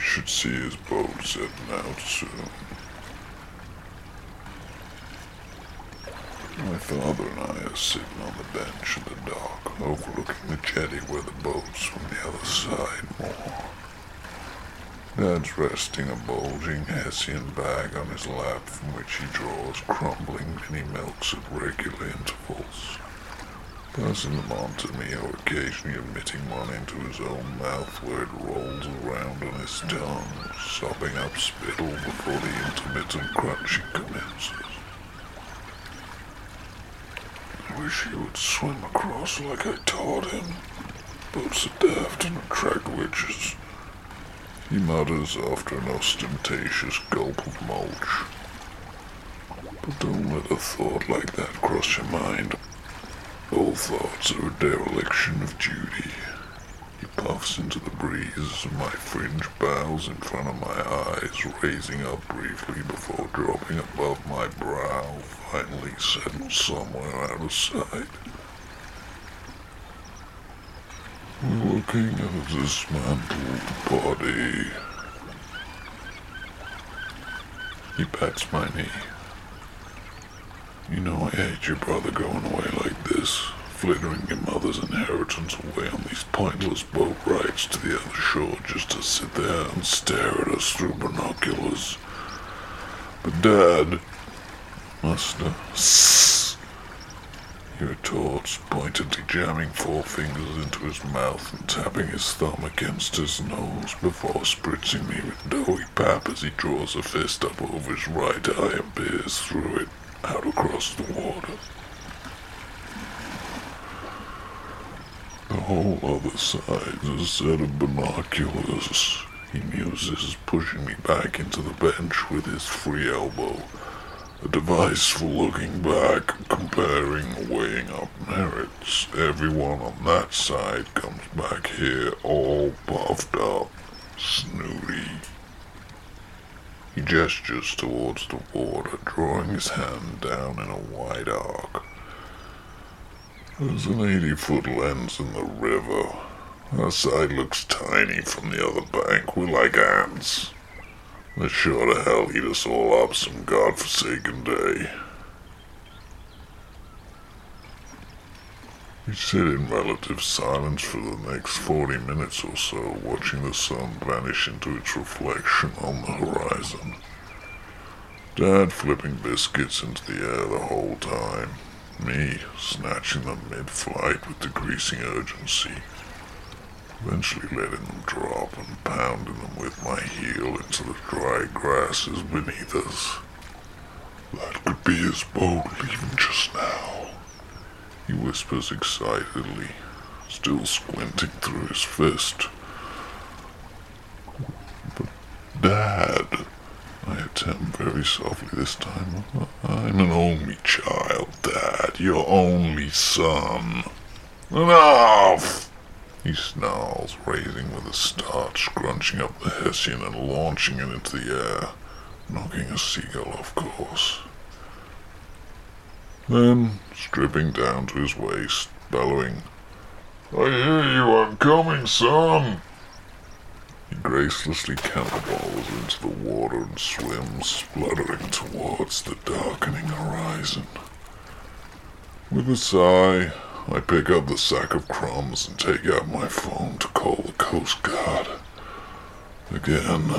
Should see his boat setting out soon. My father and I are sitting on the bench in the dock, overlooking the jetty where the boat's from the other side more. Dad's resting a bulging Hessian bag on his lap from which he draws crumbling mini milks at regular intervals, passing them on to me or occasionally emitting one into his own mouth where it rolls around on his tongue, sopping up spittle before the intermittent crunching commences. I wish he would swim across like I taught him. Boats are daft and attract witches. He mutters after an ostentatious gulp of mulch. But don't let a thought like that cross your mind. All thoughts are a dereliction of duty. He puffs into the breeze, and my fringe bows in front of my eyes, raising up briefly before dropping above my brow, finally settles somewhere out of sight. Looking at a dismantled body. He pats my knee. You know I hate your brother going away like this, flittering your mother's inheritance away on these pointless boat rides to the other shore just to sit there and stare at us through binoculars. But Dad, Master, he retorts, pointedly jamming four fingers into his mouth and tapping his thumb against his nose before spritzing me with doughy pap as he draws a fist up over his right eye and peers through it out across the water. The whole other side is a set of binoculars. He muses, pushing me back into the bench with his free elbow. A device for looking back, comparing, weighing up merits. Everyone on that side comes back here all puffed up, snooty. He gestures towards the water, drawing his hand down in a wide arc. There's an 80 foot lens in the river. Our side looks tiny from the other bank. We're like ants. They're sure to hell eat us all up some godforsaken day. We sit in relative silence for the next 40 minutes or so, watching the sun vanish into its reflection on the horizon. Dad flipping biscuits into the air the whole time, me snatching them mid-flight with decreasing urgency, eventually letting them drop and pounding them with my heel into the dry grasses beneath us. That could be his boat leaving just now he whispers excitedly, still squinting through his fist. But, Dad, I attempt very softly this time. I'm an only child, Dad, your only son. Enough! He snarls, raising with a start, scrunching up the Hessian and launching it into the air, knocking a seagull off course. Then, stripping down to his waist, bellowing, I hear you, I'm coming, son! He gracelessly counterballs into the water and swims, spluttering towards the darkening horizon. With a sigh, I pick up the sack of crumbs and take out my phone to call the Coast Guard. Again,